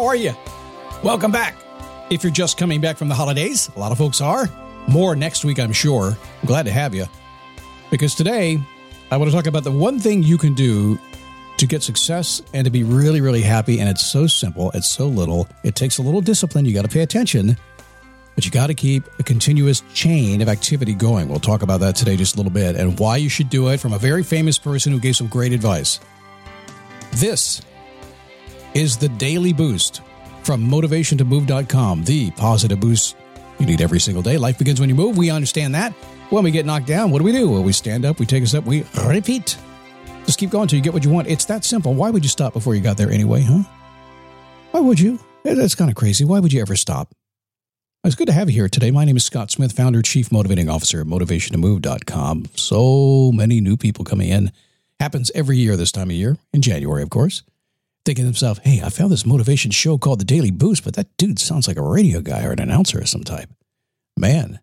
How are you? Welcome back. If you're just coming back from the holidays, a lot of folks are. More next week, I'm sure. I'm glad to have you. Because today, I want to talk about the one thing you can do to get success and to be really, really happy. And it's so simple, it's so little. It takes a little discipline. You got to pay attention, but you got to keep a continuous chain of activity going. We'll talk about that today just a little bit and why you should do it from a very famous person who gave some great advice. This is the Daily Boost from motivationtomove.com, the positive boost you need every single day. Life begins when you move. We understand that. When we get knocked down, what do we do? Well, we stand up, we take a step, we repeat. Just keep going until you get what you want. It's that simple. Why would you stop before you got there anyway, huh? Why would you? That's kind of crazy. Why would you ever stop? It's good to have you here today. My name is Scott Smith, founder, chief motivating officer at motivationtomove.com. So many new people coming in. Happens every year this time of year, in January, of course thinking to himself, hey, I found this motivation show called The Daily Boost, but that dude sounds like a radio guy or an announcer of some type. Man.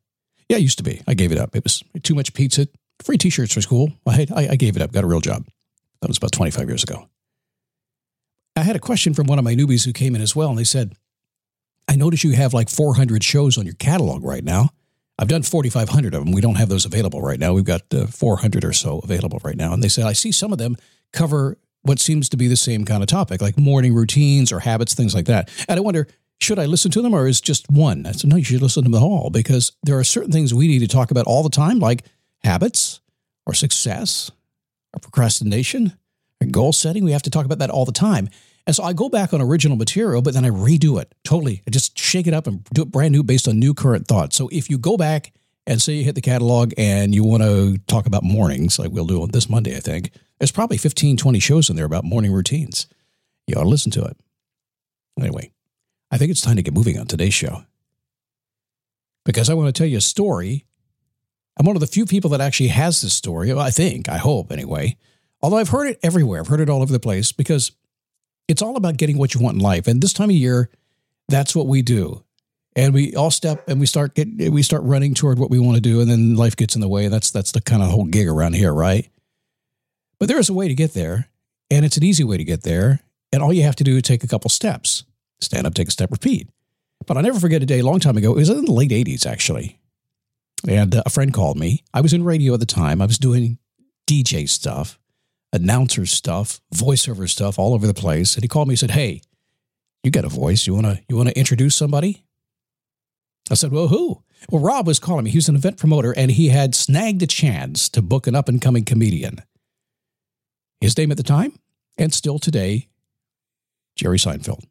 Yeah, it used to be. I gave it up. It was too much pizza. Free t shirts for school. I, I, I gave it up, got a real job. That was about 25 years ago. I had a question from one of my newbies who came in as well, and they said, I notice you have like 400 shows on your catalog right now. I've done 4,500 of them. We don't have those available right now. We've got uh, 400 or so available right now. And they said, I see some of them cover what seems to be the same kind of topic, like morning routines or habits, things like that. And I wonder, should I listen to them or is just one? I said, no, you should listen to them all because there are certain things we need to talk about all the time, like habits or success or procrastination or goal setting. We have to talk about that all the time. And so I go back on original material, but then I redo it totally. I just shake it up and do it brand new based on new current thoughts. So if you go back and say you hit the catalog and you want to talk about mornings, like we'll do on this Monday, I think, there's probably 15, 20 shows in there about morning routines. You ought to listen to it. Anyway, I think it's time to get moving on today's show. Because I want to tell you a story. I'm one of the few people that actually has this story. I think, I hope anyway. Although I've heard it everywhere, I've heard it all over the place because it's all about getting what you want in life. And this time of year, that's what we do. And we all step and we start get we start running toward what we want to do, and then life gets in the way. That's that's the kind of whole gig around here, right? But there is a way to get there, and it's an easy way to get there. And all you have to do is take a couple steps stand up, take a step, repeat. But I'll never forget a day a long time ago. It was in the late 80s, actually. And uh, a friend called me. I was in radio at the time. I was doing DJ stuff, announcer stuff, voiceover stuff all over the place. And he called me and said, Hey, you got a voice. You wanna you wanna introduce somebody? I said, Well, who? Well, Rob was calling me. He was an event promoter and he had snagged a chance to book an up and coming comedian. His name at the time, and still today, Jerry Seinfeld.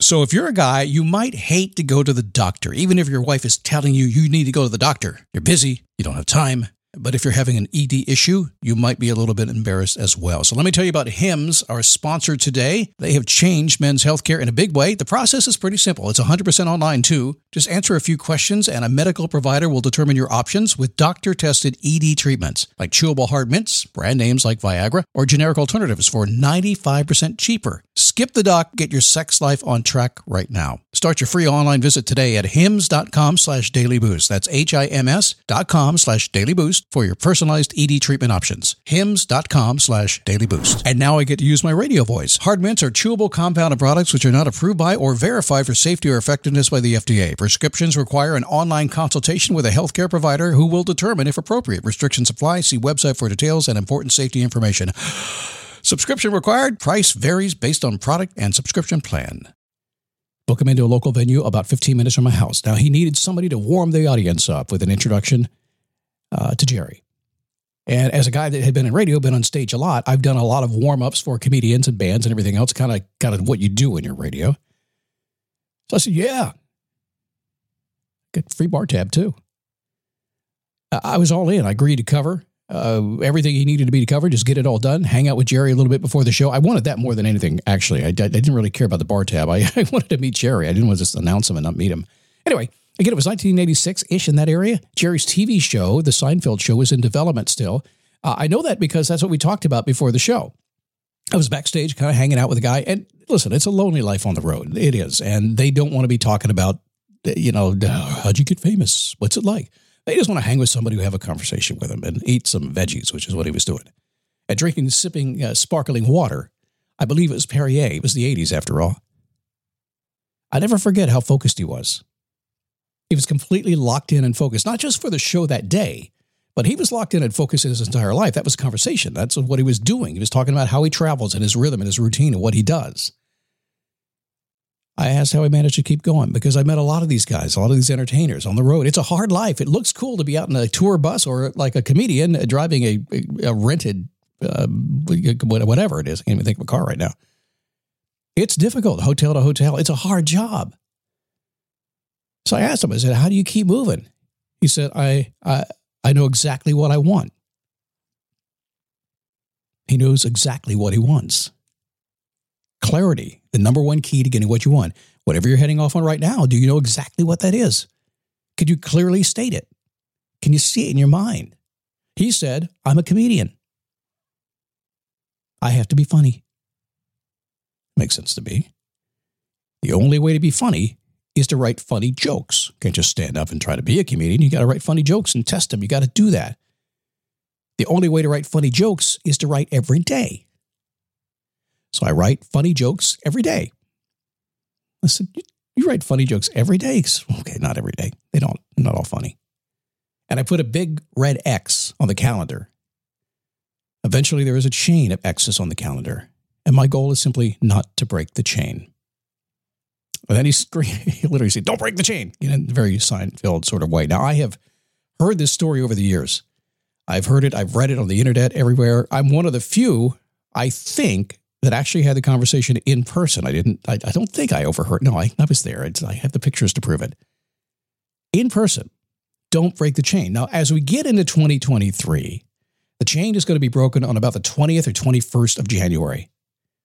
So if you're a guy, you might hate to go to the doctor, even if your wife is telling you you need to go to the doctor. You're busy, you don't have time, but if you're having an ED issue, you might be a little bit embarrassed as well. So let me tell you about HIMS, our sponsor today. They have changed men's healthcare in a big way. The process is pretty simple. It's 100% online too. Just answer a few questions and a medical provider will determine your options with doctor-tested ED treatments like chewable hard mints, brand names like Viagra, or generic alternatives for 95% cheaper. Skip the doc, get your sex life on track right now. Start your free online visit today at hims.com slash. That's H-I-M-S dot com slash for your personalized ED treatment options. Hims.com slash Daily Boost. And now I get to use my radio voice. Hard mints are chewable compounded products which are not approved by or verified for safety or effectiveness by the FDA. Prescriptions require an online consultation with a healthcare provider who will determine if appropriate. Restrictions apply. See website for details and important safety information. Subscription required. Price varies based on product and subscription plan. Book him into a local venue about 15 minutes from my house. Now, he needed somebody to warm the audience up with an introduction uh, to Jerry. And as a guy that had been in radio, been on stage a lot, I've done a lot of warm ups for comedians and bands and everything else, kind of kind of what you do in your radio. So I said, "Yeah, get free bar tab too." I was all in. I agreed to cover uh, everything he needed to be to cover, just get it all done, hang out with Jerry a little bit before the show. I wanted that more than anything, actually. I, I didn't really care about the bar tab. I, I, wanted to meet Jerry. I didn't want to just announce him and not meet him. Anyway, again, it was 1986 ish in that area. Jerry's TV show, The Seinfeld Show, was in development still. Uh, I know that because that's what we talked about before the show. I was backstage, kind of hanging out with a guy. And listen, it's a lonely life on the road. It is. And they don't want to be talking about, you know, how'd you get famous? What's it like? They just want to hang with somebody who have a conversation with them and eat some veggies, which is what he was doing. And drinking, sipping uh, sparkling water. I believe it was Perrier. It was the 80s after all. I never forget how focused he was. He was completely locked in and focused, not just for the show that day, but he was locked in and focused his entire life. That was conversation. That's what he was doing. He was talking about how he travels and his rhythm and his routine and what he does. I asked how he managed to keep going because I met a lot of these guys, a lot of these entertainers on the road. It's a hard life. It looks cool to be out in a tour bus or like a comedian driving a, a rented, uh, whatever it is. I can't even think of a car right now. It's difficult, hotel to hotel. It's a hard job. So I asked him, I said, How do you keep moving? He said, I, I, I know exactly what I want. He knows exactly what he wants. Clarity, the number one key to getting what you want. Whatever you're heading off on right now, do you know exactly what that is? Could you clearly state it? Can you see it in your mind? He said, I'm a comedian. I have to be funny. Makes sense to me. The only way to be funny is to write funny jokes. Can't just stand up and try to be a comedian. You got to write funny jokes and test them. You got to do that. The only way to write funny jokes is to write every day. So I write funny jokes every day. I said, You write funny jokes every day? Okay, not every day. They don't, not all funny. And I put a big red X on the calendar. Eventually, there is a chain of X's on the calendar. And my goal is simply not to break the chain. And then he, screamed, he literally said, Don't break the chain in a very Seinfeld sort of way. Now, I have heard this story over the years. I've heard it, I've read it on the internet everywhere. I'm one of the few, I think, that actually had the conversation in person. I didn't, I, I don't think I overheard. No, I, I was there. I have the pictures to prove it. In person, don't break the chain. Now, as we get into 2023, the chain is going to be broken on about the 20th or 21st of January.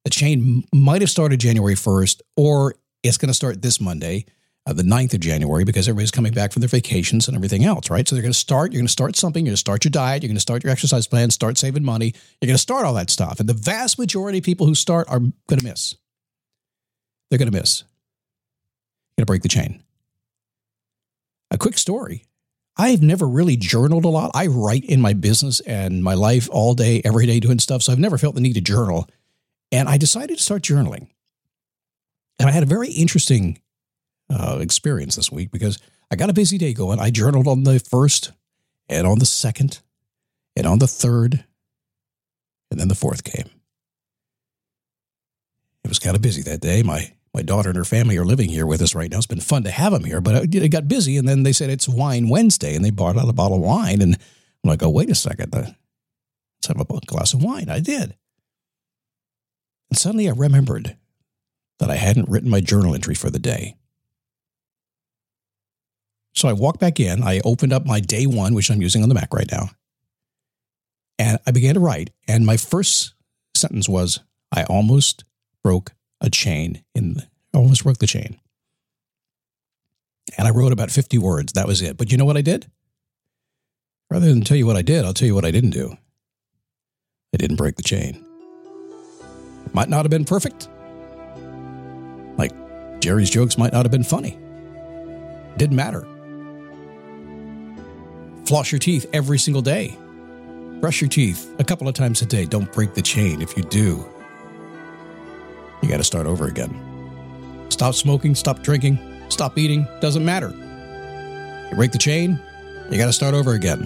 The chain might have started January 1st, or it's going to start this Monday uh, the 9th of January because everybody's coming back from their vacations and everything else, right? So they're going to start, you're going to start something, you're going to start your diet, you're going to start your exercise plan, start saving money, you're going to start all that stuff. And the vast majority of people who start are going to miss. They're going to miss. You're going to break the chain. A quick story. I've never really journaled a lot. I write in my business and my life all day, every day doing stuff. So I've never felt the need to journal. And I decided to start journaling. And I had a very interesting uh, experience this week because I got a busy day going. I journaled on the first and on the second and on the third, and then the fourth came. It was kind of busy that day. My my daughter and her family are living here with us right now. It's been fun to have them here, but it got busy, and then they said it's Wine Wednesday, and they brought out a bottle of wine, and I'm like, oh wait a second, let's have a glass of wine. I did, and suddenly I remembered that I hadn't written my journal entry for the day. So I walked back in. I opened up my day one, which I'm using on the Mac right now. And I began to write. And my first sentence was I almost broke a chain in almost broke the chain. And I wrote about 50 words. That was it. But you know what I did? Rather than tell you what I did, I'll tell you what I didn't do. I didn't break the chain. Might not have been perfect. Jerry's jokes might not have been funny. Didn't matter Floss your teeth every single day. Brush your teeth a couple of times a day. Don't break the chain. If you do, you got to start over again. Stop smoking, stop drinking, stop eating, doesn't matter. You break the chain, you got to start over again.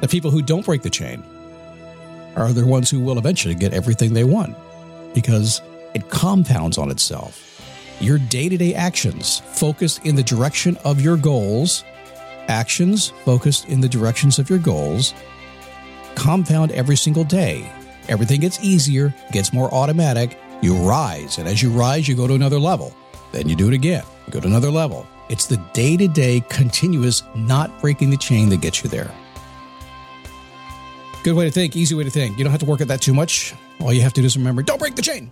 The people who don't break the chain are the ones who will eventually get everything they want because it compounds on itself. Your day to day actions focused in the direction of your goals, actions focused in the directions of your goals, compound every single day. Everything gets easier, gets more automatic. You rise, and as you rise, you go to another level. Then you do it again, go to another level. It's the day to day, continuous, not breaking the chain that gets you there. Good way to think, easy way to think. You don't have to work at that too much. All you have to do is remember don't break the chain.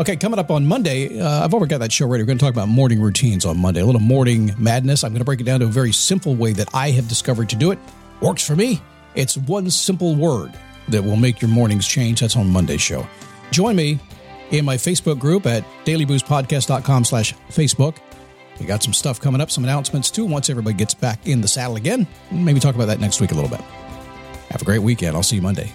Okay, coming up on Monday, uh, I've already got that show ready. We're going to talk about morning routines on Monday, a little morning madness. I'm going to break it down to a very simple way that I have discovered to do it. Works for me. It's one simple word that will make your mornings change. That's on Monday's show. Join me in my Facebook group at dailyboostpodcast.com slash Facebook. We got some stuff coming up, some announcements too, once everybody gets back in the saddle again. Maybe talk about that next week a little bit. Have a great weekend. I'll see you Monday.